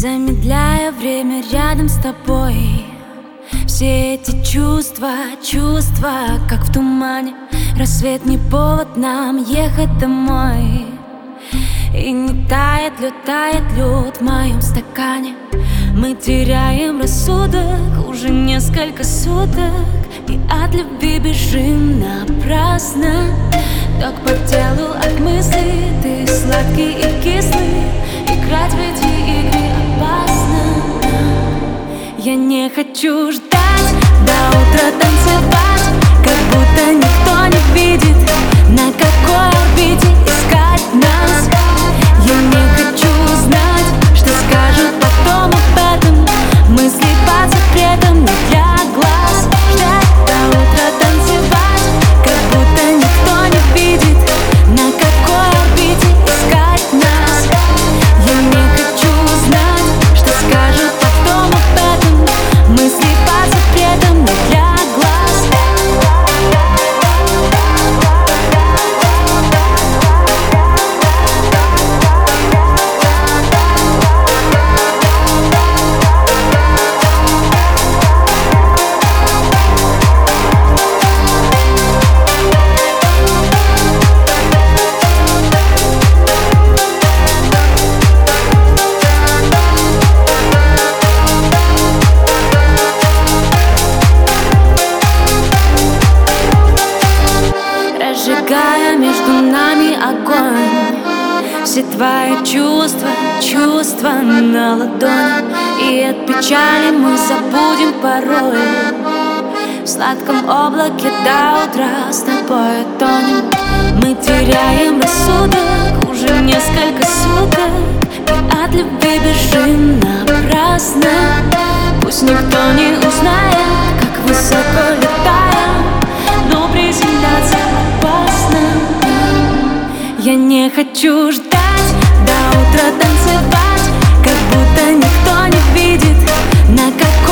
Замедляя время рядом с тобой. Все эти чувства, чувства, как в тумане. Рассвет не повод нам ехать домой. И не тает лед, тает лед в моем стакане. Мы теряем рассудок уже несколько суток. И от любви бежим напрасно. Так по телу от мыслей Ты сладкий и кислый. Играть в я не хочу ждать. До утра танцевать Как будто не Все твои чувства, чувства на ладони И от печали мы забудем порой. В сладком облаке до утра с тобой тонем. Мы теряем рассудок уже несколько суток. И от любви бежим напрасно. Пусть никто не узнает, как высоко летаем Но приземляться опасно. Я не хочу ждать утро танцевать Как будто никто не видит На каком